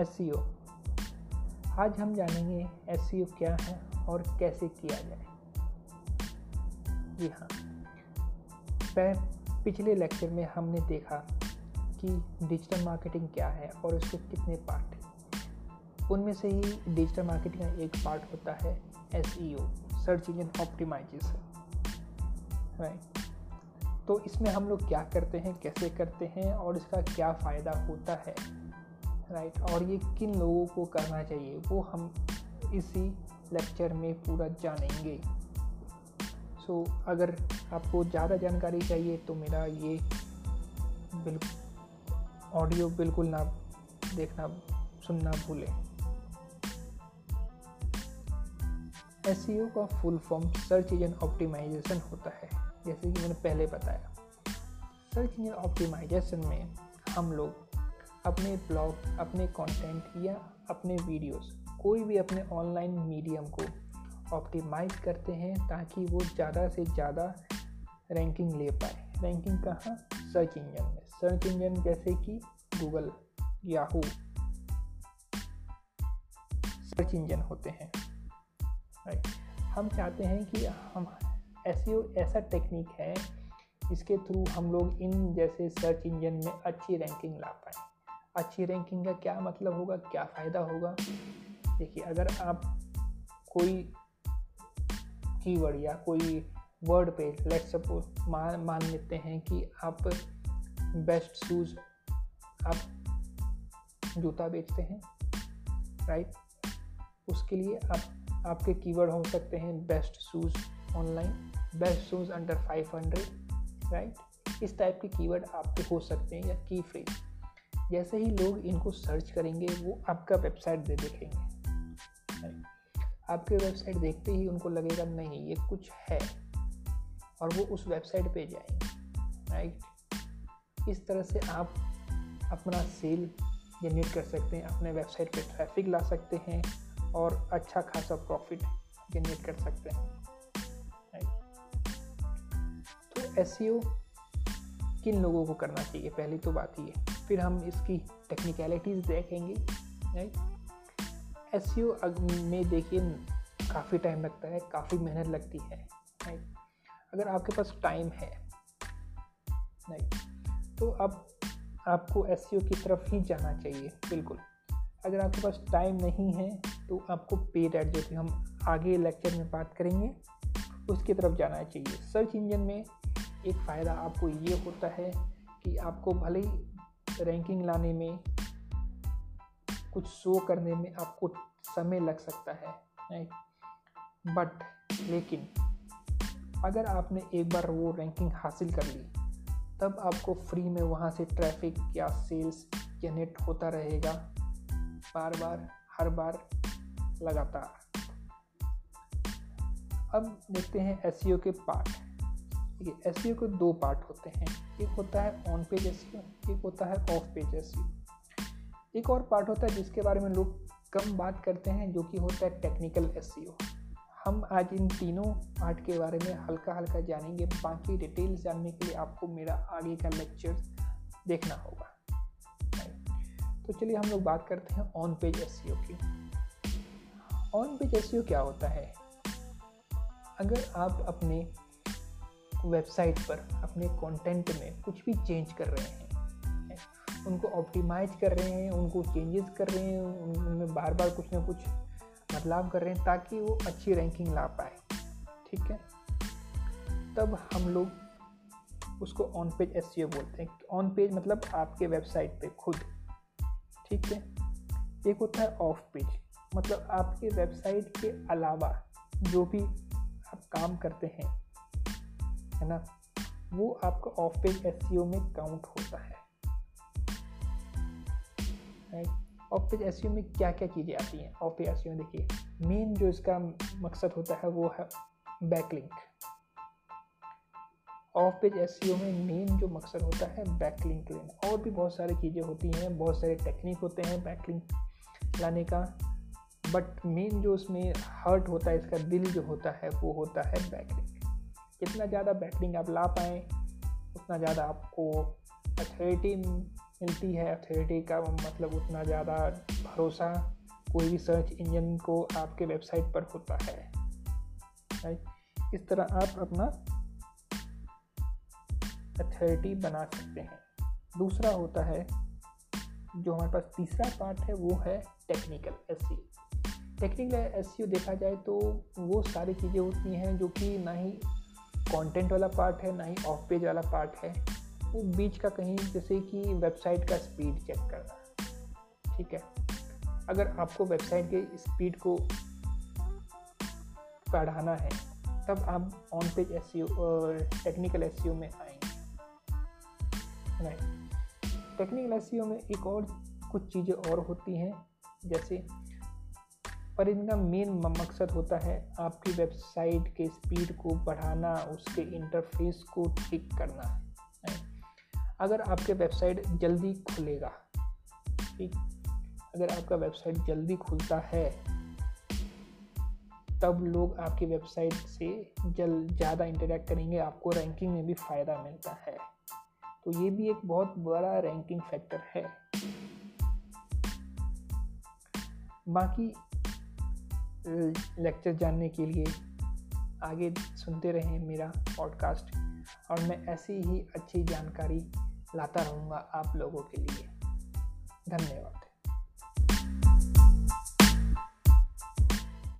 SEO आज हम जानेंगे एस क्या है और कैसे किया जाए। जी हाँ। पिछले लेक्चर में हमने देखा कि डिजिटल मार्केटिंग क्या है और उसके कितने पार्ट हैं। उनमें से ही डिजिटल मार्केटिंग का एक पार्ट होता है SEO search engine optimization right तो इसमें हम लोग क्या करते हैं, कैसे करते हैं और इसका क्या फ़ायदा होता है? राइट और ये किन लोगों को करना चाहिए वो हम इसी लेक्चर में पूरा जानेंगे। सो so, अगर आपको ज़्यादा जानकारी चाहिए तो मेरा ये बिल्कुल ऑडियो बिल्कुल ना देखना सुनना भूलें। एस का full form search engine optimization होता है जैसे कि मैंने पहले बताया। सर्च इंजन ऑप्टिमाइजेशन में हम लोग अपने ब्लॉग, अपने कंटेंट या अपने वीडियोस कोई भी अपने ऑनलाइन मीडियम को ऑप्टिमाइज करते हैं ताकि वो ज़्यादा से ज़्यादा रैंकिंग ले पाए। रैंकिंग कहाँ? सर्च इंजन में। सर्च इंजन जैसे कि गूगल याहू सर्च इंजन होते हैं। राइट हम चाहते हैं कि हम ऐसी ऐसा टेक्निक है, इसके थ्रू हम लोग इन जैसे सर्च इंजन में अच्छी रैंकिंग ला पाए। अच्छी रैंकिंग का क्या मतलब होगा, क्या फ़ायदा होगा? देखिए, अगर आप कोई कीवर्ड या कोई वर्ड पे लेट सपोज़ मान मान लेते हैं कि आप बेस्ट शूज़ आप जूता बेचते हैं राइट उसके लिए आप, आपके कीवर्ड हो सकते हैं best shoes online best shoes under 500 right इस टाइप के कीवर्ड आपके हो सकते हैं या की फ्रेज जैसे ही लोग इनको सर्च करेंगे, वो आपका वेबसाइट दे देखेंगे। आपके वेबसाइट देखते ही उनको लगेगा, नहीं, ये कुछ है। और वो उस वेबसाइट पे जाएँगे राइट इस तरह से आप अपना सेल जनरेट कर सकते हैं, अपने वेबसाइट पे ट्रैफ़िक ला सकते हैं और अच्छा खासा प्रॉफिट जनरेट कर सकते हैं तो एस किन लोगों को करना चाहिए? पहली तो बात है फिर हम इसकी टेक्निकलिटीज़ देखेंगे राइट एस में देखिए, काफ़ी टाइम लगता है, काफ़ी मेहनत लगती है राइट अगर आपके पास टाइम है राइट तो अब आपको एस की तरफ़ ही जाना चाहिए, बिल्कुल। अगर आपके पास टाइम नहीं है तो आपको पेड एड जो कि हम आगे लेक्चर में बात करेंगे, उसकी तरफ़ जाना चाहिए। सर्च इंजन में एक फ़ायदा आपको ये होता है कि आपको भले ही रैंकिंग लाने में, कुछ शो करने में आपको समय लग सकता है राइट बट लेकिन, अगर आपने एक बार वो रैंकिंग हासिल कर ली, तब आपको फ्री में वहाँ से ट्रैफ़िक या सेल्स जनरेट होता रहेगा बार बार हर बार लगातार। अब देखते हैं एस e के पार्ट देखिए एस के दो पार्ट होते हैं। एक होता है ऑन पेज एस एक होता है ऑफ़ पेज एस एक और पार्ट होता है जिसके बारे में लोग कम बात करते हैं, जो कि होता है टेक्निकल एस हम आज इन तीनों पार्ट के बारे में हल्का हल्का जानेंगे। बाकी डिटेल्स जानने के लिए आपको मेरा आगे का लेक्चर देखना होगा। तो चलिए हम लोग बात करते हैं ऑन पेज एस की। ऑन पेज एस क्या होता है? अगर आप अपने वेबसाइट पर अपने कंटेंट में कुछ भी चेंज कर रहे हैं उनको ऑप्टिमाइज कर रहे हैं, उनको चेंजेस कर रहे हैं उनमें बार बार कुछ ना कुछ बदलाव कर रहे हैं ताकि वो अच्छी रैंकिंग ला पाए, ठीक है? तब हम लोग उसको ऑन पेज एस बोलते हैं। ऑन पेज मतलब आपके वेबसाइट पे खुद, ठीक है? एक होता है ऑफ़ पेज मतलब आपके वेबसाइट के अलावा जो भी आप काम करते हैं है ना, वो आपका ऑफ़ पेज एस में काउंट होता है। ऑफ़ पेज एस में क्या क्या चीज़ें आती हैं? ऑफ़ पेज एस में देखिए मेन जो इसका मकसद होता है वो है बैकलिंक ऑफ़ पेज एस में मेन जो मकसद होता है बैकलिंक लेना। और भी बहुत सारी चीज़ें होती हैं, बहुत सारे टेक्निक होते हैं बैकलिंक लाने का। बट मेन जो उसमें हर्ट होता है, इसका दिल जो होता है, वो होता है बैकलिंक जितना ज़्यादा बैकलिंग आप ला पाएँ, उतना ज़्यादा आपको अथॉरिटी मिलती है। अथॉरिटी का मतलब उतना ज़्यादा भरोसा, कोई भी सर्च इंजन को आपके वेबसाइट पर होता है। इस तरह आप अपना अथॉरिटी बना सकते हैं। दूसरा होता है, जो हमारे पास तीसरा पार्ट है, वो है टेक्निकल एस टेक्निकल एस देखा जाए तो वो सारी चीज़ें होती हैं जो कि ना ही कंटेंट वाला पार्ट है, ना ही ऑफ़ पेज वाला पार्ट है, वो बीच का कहीं जैसे कि वेबसाइट का स्पीड चेक करना ठीक है? अगर आपको वेबसाइट के स्पीड को बढ़ाना है, तब आप ऑन पेज एस और टेक्निकल एस में आएँगे टेक्निकल एस में एक और कुछ चीज़ें और होती हैं, जैसे पर इनका मेन मकसद होता है आपकी वेबसाइट के स्पीड को बढ़ाना, उसके इंटरफेस को ठीक करना अगर आपके वेबसाइट जल्दी खुलेगा, ठीक? अगर आपका वेबसाइट जल्दी खुलता है, तब लोग आपकी वेबसाइट से जल, ज़्यादा इंटरेक्ट करेंगे, आपको रैंकिंग में भी फ़ायदा मिलता है। तो ये भी एक बहुत बड़ा रैंकिंग फैक्टर है। बाकी लेक्चर जानने के लिए आगे सुनते रहें मेरा पॉडकास्ट और मैं ऐसी ही अच्छी जानकारी लाता रहूँगा आप लोगों के लिए। धन्यवाद।